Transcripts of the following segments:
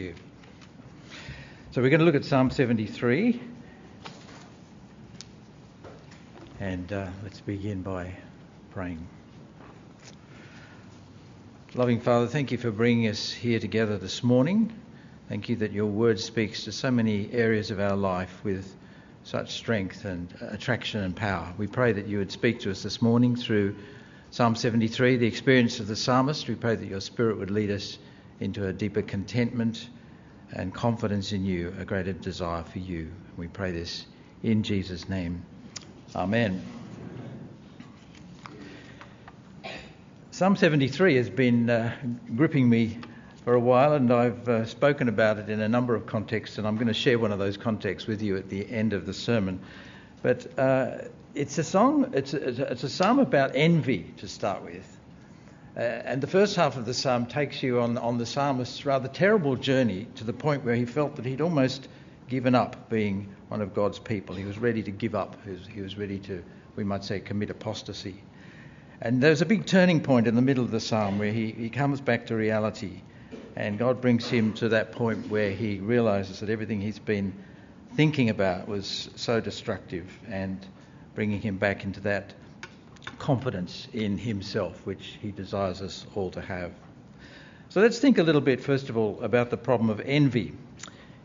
you. So we're going to look at Psalm 73. And uh, let's begin by praying. Loving Father, thank you for bringing us here together this morning. Thank you that your word speaks to so many areas of our life with such strength and attraction and power. We pray that you would speak to us this morning through Psalm 73, the experience of the psalmist. We pray that your spirit would lead us into a deeper contentment and confidence in you, a greater desire for you. We pray this in Jesus' name. Amen. Psalm 73 has been uh, gripping me for a while, and I've uh, spoken about it in a number of contexts, and I'm going to share one of those contexts with you at the end of the sermon. But uh, it's a song, it's a, it's a psalm about envy to start with. Uh, and the first half of the psalm takes you on, on the psalmist's rather terrible journey to the point where he felt that he'd almost given up being one of God's people. He was ready to give up. He was, he was ready to, we might say, commit apostasy. And there's a big turning point in the middle of the psalm where he, he comes back to reality. And God brings him to that point where he realizes that everything he's been thinking about was so destructive and bringing him back into that confidence in himself, which he desires us all to have. So let's think a little bit, first of all, about the problem of envy.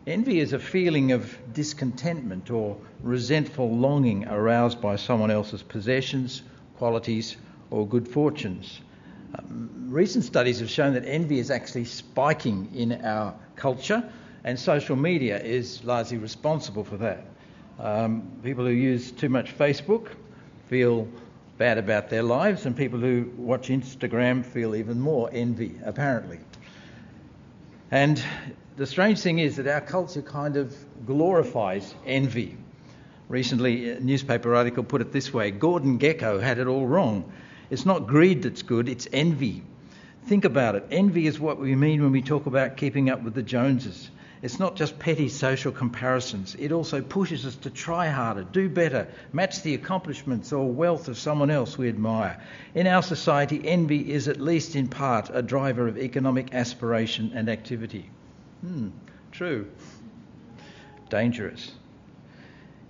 Envy is a feeling of discontentment or resentful longing aroused by someone else's possessions, qualities, or good fortunes. Um, recent studies have shown that envy is actually spiking in our culture, and social media is largely responsible for that. Um, people who use too much Facebook feel bad about their lives, and people who watch Instagram feel even more envy, apparently. And the strange thing is that our culture kind of glorifies envy. Recently, a newspaper article put it this way Gordon Gekko had it all wrong. It's not greed that's good, it's envy. Think about it. Envy is what we mean when we talk about keeping up with the Joneses. It's not just petty social comparisons, it also pushes us to try harder, do better, match the accomplishments or wealth of someone else we admire. In our society, envy is at least in part a driver of economic aspiration and activity. Hmm, true. Dangerous.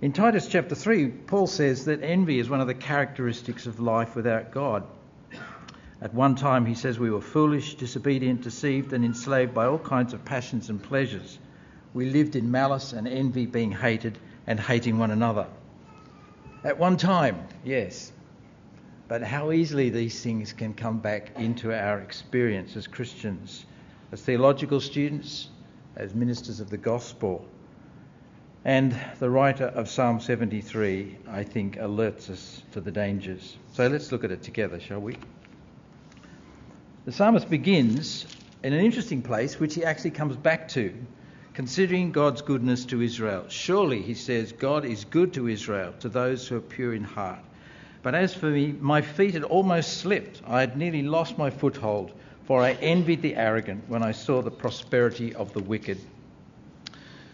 In Titus chapter 3, Paul says that envy is one of the characteristics of life without God. At one time, he says, we were foolish, disobedient, deceived, and enslaved by all kinds of passions and pleasures. We lived in malice and envy, being hated and hating one another. At one time, yes. But how easily these things can come back into our experience as Christians, as theological students, as ministers of the gospel. And the writer of Psalm 73, I think, alerts us to the dangers. So let's look at it together, shall we? The psalmist begins in an interesting place, which he actually comes back to, considering God's goodness to Israel. Surely, he says, God is good to Israel, to those who are pure in heart. But as for me, my feet had almost slipped. I had nearly lost my foothold, for I envied the arrogant when I saw the prosperity of the wicked.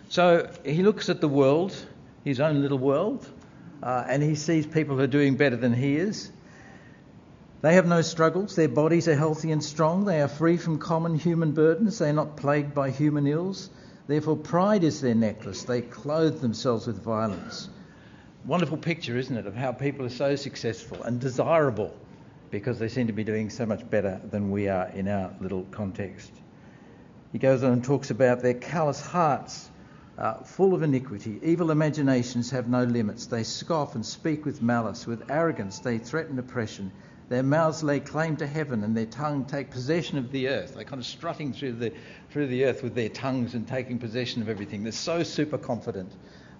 So he looks at the world, his own little world, uh, and he sees people who are doing better than he is. They have no struggles, their bodies are healthy and strong, they are free from common human burdens, they are not plagued by human ills. Therefore, pride is their necklace, they clothe themselves with violence. Wonderful picture, isn't it, of how people are so successful and desirable because they seem to be doing so much better than we are in our little context. He goes on and talks about their callous hearts, uh, full of iniquity. Evil imaginations have no limits. They scoff and speak with malice. With arrogance, they threaten oppression. Their mouths lay claim to heaven, and their tongue take possession of the earth. They're kind of strutting through the through the earth with their tongues and taking possession of everything. They're so super confident.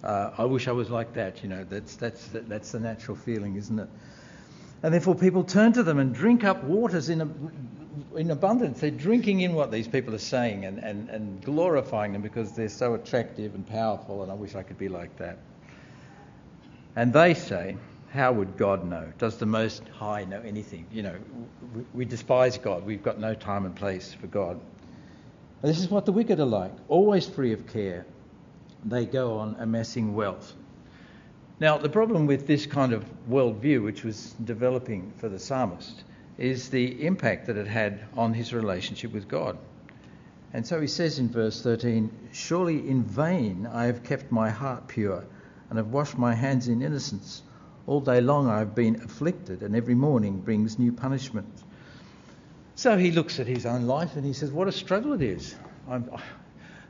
Uh, I wish I was like that. You know, that's that's that's the natural feeling, isn't it? And therefore, people turn to them and drink up waters in, a, in abundance. They're drinking in what these people are saying and, and, and glorifying them because they're so attractive and powerful, and I wish I could be like that. And they say, how would God know? Does the Most High know anything? You know, we, despise God. We've got no time and place for God. And this is what the wicked are like, always free of care. They go on amassing wealth. Now, the problem with this kind of worldview, which was developing for the psalmist, is the impact that it had on his relationship with God. And so he says in verse 13, Surely in vain I have kept my heart pure and have washed my hands in innocence. All day long I have been afflicted, and every morning brings new punishment. So he looks at his own life and he says, What a struggle it is. I'm,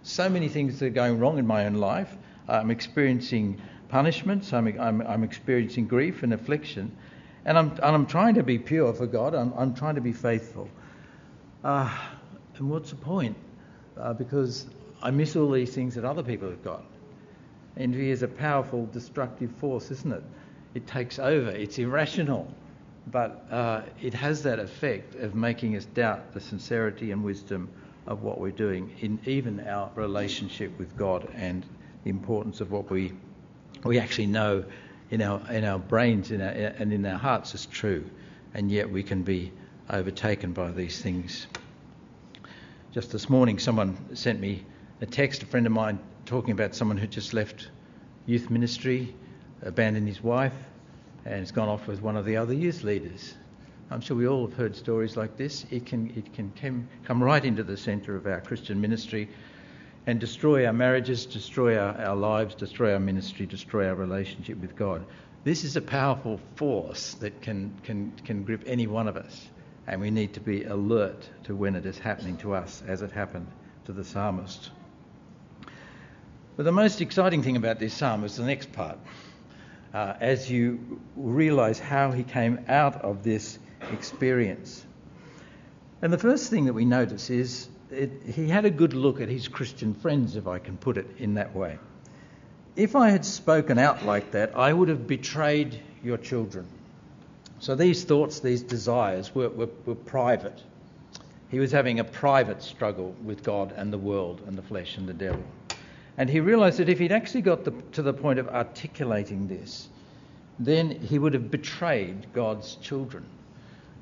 so many things are going wrong in my own life. I'm experiencing punishments, I'm, I'm, I'm experiencing grief and affliction, and I'm, and I'm trying to be pure for God, I'm, I'm trying to be faithful. Uh, and what's the point? Uh, because I miss all these things that other people have got. Envy is a powerful destructive force, isn't it? It takes over, it's irrational, but uh, it has that effect of making us doubt the sincerity and wisdom of what we're doing in even our relationship with God and the importance of what we we actually know in our in our brains in our, and in our hearts is true, and yet we can be overtaken by these things. Just this morning, someone sent me a text, a friend of mine, talking about someone who just left youth ministry, abandoned his wife, and has gone off with one of the other youth leaders. I'm sure we all have heard stories like this. It can, it can come, come right into the centre of our Christian ministry and destroy our marriages, destroy our, our lives, destroy our ministry, destroy our relationship with God. This is a powerful force that can, can, can grip any one of us, and we need to be alert to when it is happening to us, as it happened to the psalmist. But the most exciting thing about this psalm is the next part. Uh, as you realise how he came out of this experience. And the first thing that we notice is it, he had a good look at his Christian friends, if I can put it in that way. If I had spoken out like that, I would have betrayed your children. So these thoughts, these desires were, were, were private. He was having a private struggle with God and the world and the flesh and the devil. And he realized that if he'd actually got the, to the point of articulating this, then he would have betrayed God's children.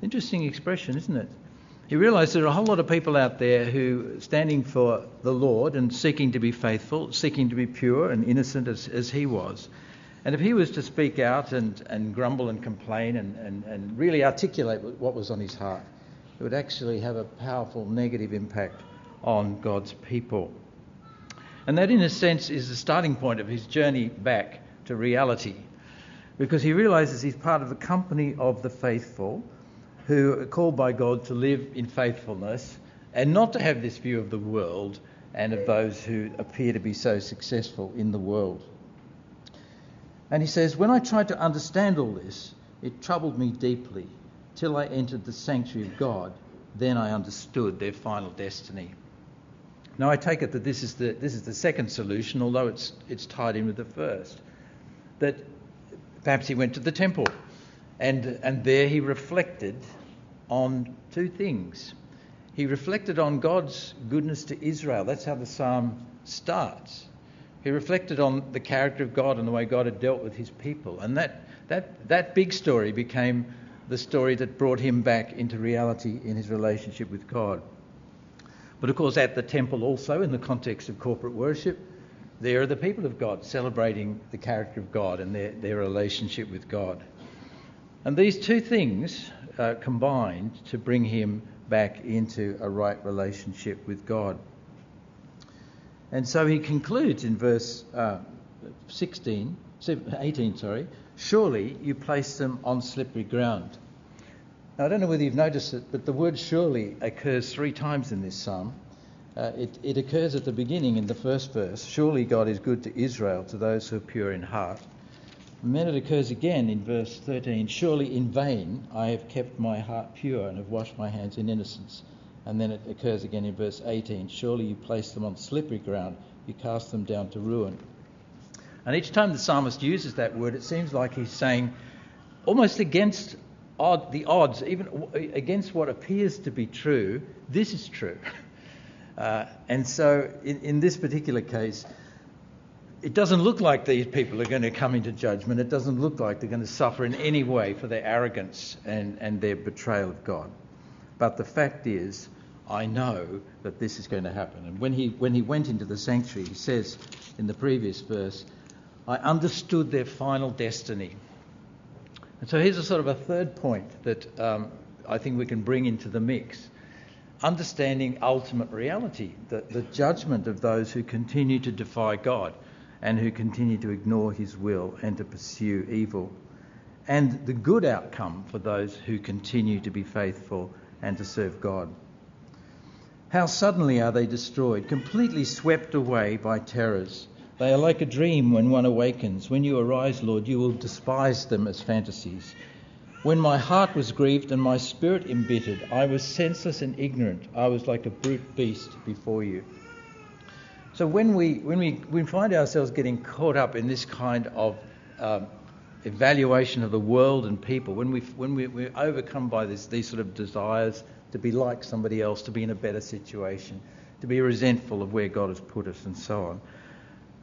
Interesting expression, isn't it? He realised there are a whole lot of people out there who standing for the Lord and seeking to be faithful, seeking to be pure and innocent as, as he was. And if he was to speak out and, and grumble and complain and, and, and really articulate what was on his heart, it would actually have a powerful negative impact on God's people. And that, in a sense, is the starting point of his journey back to reality. Because he realizes he's part of the company of the faithful who are called by God to live in faithfulness and not to have this view of the world and of those who appear to be so successful in the world. And he says, When I tried to understand all this, it troubled me deeply till I entered the sanctuary of God. Then I understood their final destiny. Now, I take it that this is the, this is the second solution, although it's, it's tied in with the first. That perhaps he went to the temple and, and there he reflected on two things. He reflected on God's goodness to Israel. That's how the psalm starts. He reflected on the character of God and the way God had dealt with his people. And that, that, that big story became the story that brought him back into reality in his relationship with God. But of course, at the temple, also in the context of corporate worship, there are the people of God celebrating the character of God and their, their relationship with God. And these two things uh, combined to bring him back into a right relationship with God. And so he concludes in verse uh, 16, 18, sorry, surely you place them on slippery ground. Now, I don't know whether you've noticed it, but the word surely occurs three times in this psalm. Uh, it, it occurs at the beginning in the first verse Surely God is good to Israel, to those who are pure in heart. And then it occurs again in verse 13 Surely in vain I have kept my heart pure and have washed my hands in innocence. And then it occurs again in verse 18 Surely you place them on slippery ground, you cast them down to ruin. And each time the psalmist uses that word, it seems like he's saying, almost against odd, the odds, even against what appears to be true, this is true. Uh, and so in, in this particular case, it doesn't look like these people are going to come into judgment. It doesn't look like they're going to suffer in any way for their arrogance and, and their betrayal of God. But the fact is, I know that this is going to happen. And when he, when he went into the sanctuary, he says in the previous verse, I understood their final destiny. And so here's a sort of a third point that um, I think we can bring into the mix. understanding ultimate reality, the, the judgment of those who continue to defy God and who continue to ignore his will and to pursue evil, and the good outcome for those who continue to be faithful and to serve God. How suddenly are they destroyed, completely swept away by terrors. They are like a dream when one awakens. When you arise, Lord, you will despise them as fantasies. When my heart was grieved and my spirit embittered, I was senseless and ignorant. I was like a brute beast before you. So when we when we, we find ourselves getting caught up in this kind of um, evaluation of the world and people, when we when we, we're overcome by this, these sort of desires to be like somebody else, to be in a better situation, to be resentful of where God has put us, and so on,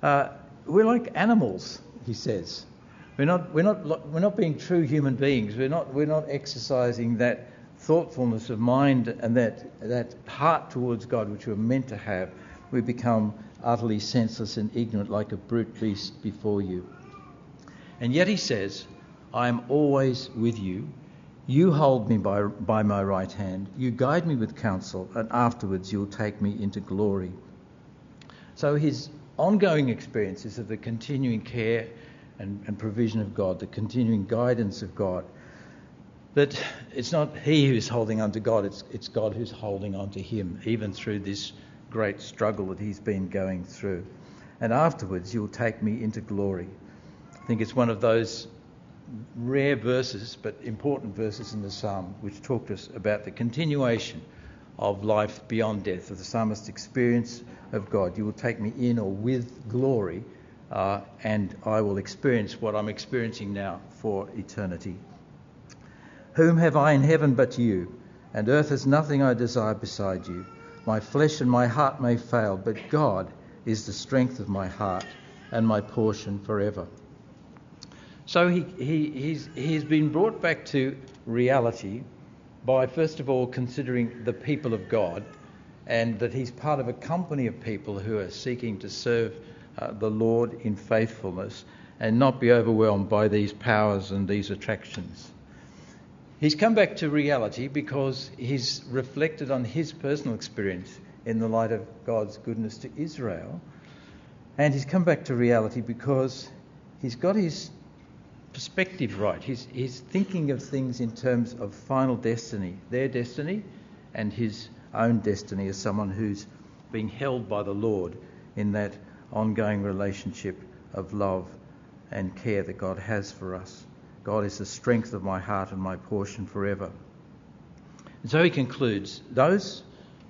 uh, we're like animals, he says. We're not, we're, not, we're not being true human beings. We're not, we're not exercising that thoughtfulness of mind and that, that heart towards God which we're meant to have. We become utterly senseless and ignorant like a brute beast before you. And yet he says, I am always with you. You hold me by, by my right hand. You guide me with counsel, and afterwards you'll take me into glory. So his ongoing experiences of the continuing care and, and provision of God, the continuing guidance of God. That it's not he who's holding on to God, it's, it's God who's holding on to him, even through this great struggle that he's been going through. And afterwards, you'll take me into glory. I think it's one of those rare verses, but important verses in the psalm, which talk to us about the continuation of life beyond death, of the psalmist's experience of God. You will take me in or with glory uh, and I will experience what I'm experiencing now for eternity. Whom have I in heaven but you? And earth has nothing I desire beside you. My flesh and my heart may fail, but God is the strength of my heart and my portion forever. So he, he, he's, he's been brought back to reality by, first of all, considering the people of God and that he's part of a company of people who are seeking to serve uh, the Lord in faithfulness and not be overwhelmed by these powers and these attractions. He's come back to reality because he's reflected on his personal experience in the light of God's goodness to Israel. And he's come back to reality because he's got his perspective right. He's, he's thinking of things in terms of final destiny, their destiny, and his own destiny as someone who's being held by the Lord in that ongoing relationship of love and care that God has for us. God is the strength of my heart and my portion forever. And so he concludes Those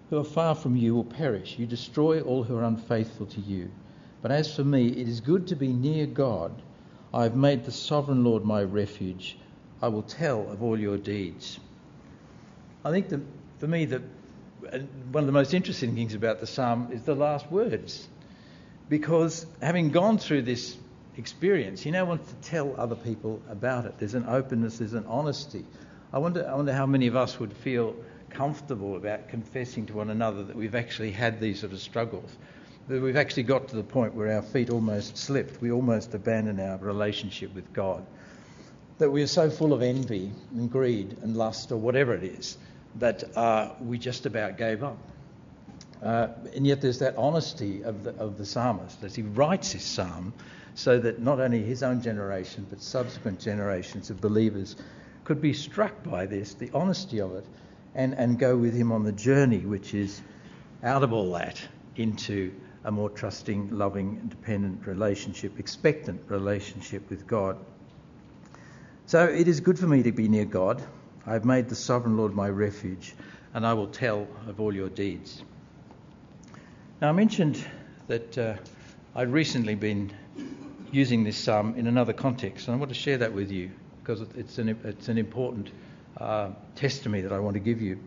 who are far from you will perish. You destroy all who are unfaithful to you. But as for me, it is good to be near God. I have made the sovereign Lord my refuge. I will tell of all your deeds. I think that for me, the, one of the most interesting things about the psalm is the last words because having gone through this experience, he now wants to tell other people about it. There's an openness, there's an honesty. I wonder, I wonder how many of us would feel comfortable about confessing to one another that we've actually had these sort of struggles, that we've actually got to the point where our feet almost slipped, we almost abandoned our relationship with God, that we are so full of envy and greed and lust or whatever it is that uh, we just about gave up. Uh, and yet there's that honesty of the, of the psalmist as he writes his psalm so that not only his own generation but subsequent generations of believers could be struck by this, the honesty of it, and, and go with him on the journey which is out of all that into a more trusting, loving, dependent relationship, expectant relationship with God. So it is good for me to be near God. I have made the sovereign Lord my refuge, and I will tell of all your deeds. Now, I mentioned that uh, I'd recently been using this psalm in another context, and I want to share that with you because it's an, it's an important uh, testimony that I want to give you.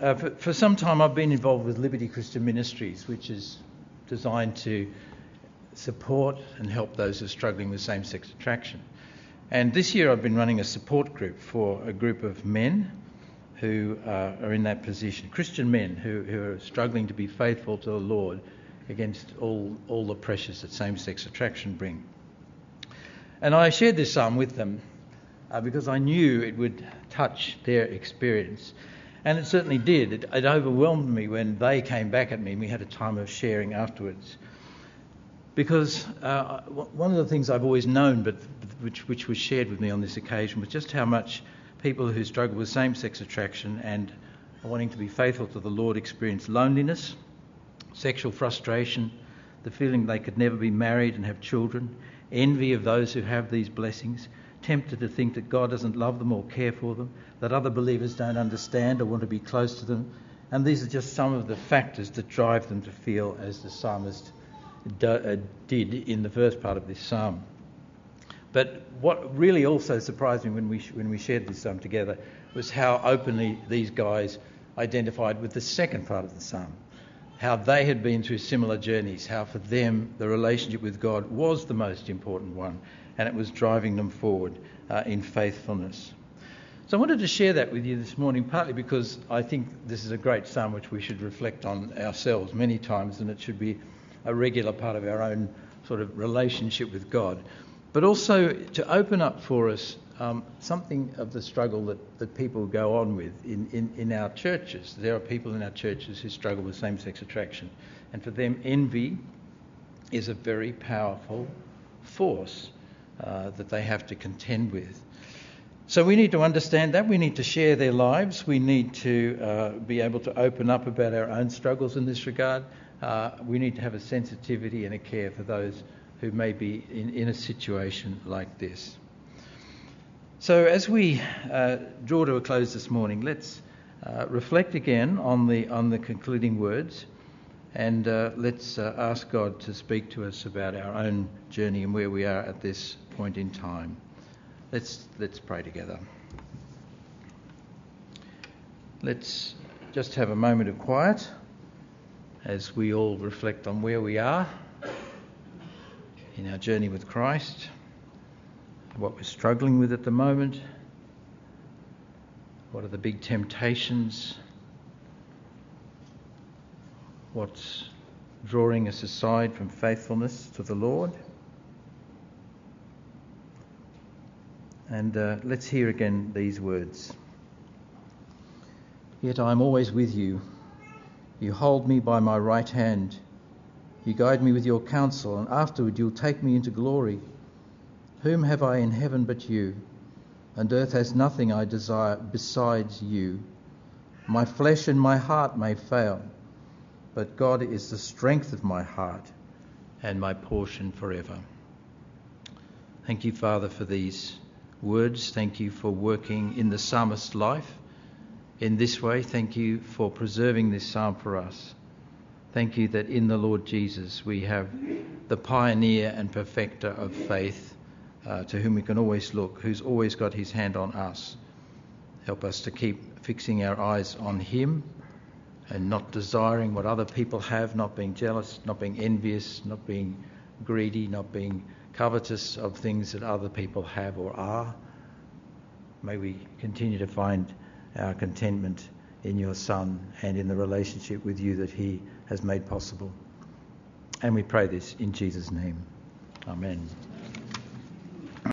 Uh, for, for, some time, I've been involved with Liberty Christian Ministries, which is designed to support and help those who are struggling with same sex attraction. And this year, I've been running a support group for a group of men who uh, are in that position, Christian men who, who are struggling to be faithful to the Lord against all, all the pressures that same sex attraction bring. And I shared this psalm with them uh, because I knew it would touch their experience. And it certainly did. It, it overwhelmed me when they came back at me and we had a time of sharing afterwards. Because uh, one of the things I've always known, but which, which was shared with me on this occasion, was just how much people who struggle with same sex attraction and wanting to be faithful to the Lord experience loneliness, sexual frustration, the feeling they could never be married and have children, envy of those who have these blessings, tempted to think that God doesn't love them or care for them, that other believers don't understand or want to be close to them. And these are just some of the factors that drive them to feel as the psalmist uh, did in the first part of this psalm. But what really also surprised me when we, when we shared this psalm together was how openly these guys identified with the second part of the psalm. How they had been through similar journeys, how for them the relationship with God was the most important one, and it was driving them forward uh, in faithfulness. So I wanted to share that with you this morning, partly because I think this is a great psalm which we should reflect on ourselves many times, and it should be a regular part of our own sort of relationship with God, but also to open up for us um, something of the struggle that, that people go on with in, in, in our churches. There are people in our churches who struggle with same sex attraction, and for them, envy is a very powerful force uh, that they have to contend with. So we need to understand that. We need to share their lives. We need to uh, be able to open up about our own struggles in this regard uh, we need to have a sensitivity and a care for those who may be in, in a situation like this. So, as we uh, draw to a close this morning, let's uh, reflect again on the, on the concluding words and uh, let's ask God to speak to us about our own journey and where we are at this point in time. Let's, let's pray together. Let's just have a moment of quiet as we all reflect on where we are in our journey with Christ, what we're struggling with at the moment, what are the big temptations, what's drawing us aside from faithfulness to the Lord. And uh, let's hear again these words. Yet I am always with you you hold me by my right hand. You guide me with your counsel, and afterward you'll take me into glory. Whom have I in heaven but you? And earth has nothing I desire besides you. My flesh and my heart may fail, but God is the strength of my heart and my portion forever. Thank you, Father, for these words. Thank you for working in the psalmist's life in this way. Thank you for preserving this psalm for us. Thank you that in the Lord Jesus we have the pioneer and perfecter of faith uh, to whom we can always look, who's always got his hand on us. Help us to keep fixing our eyes on him and not desiring what other people have, not being jealous, not being envious, not being greedy, not being covetous of things that other people have or are. May we continue to find our contentment in your Son and in the relationship with you that He has made possible. And we pray this in Jesus' name. Amen.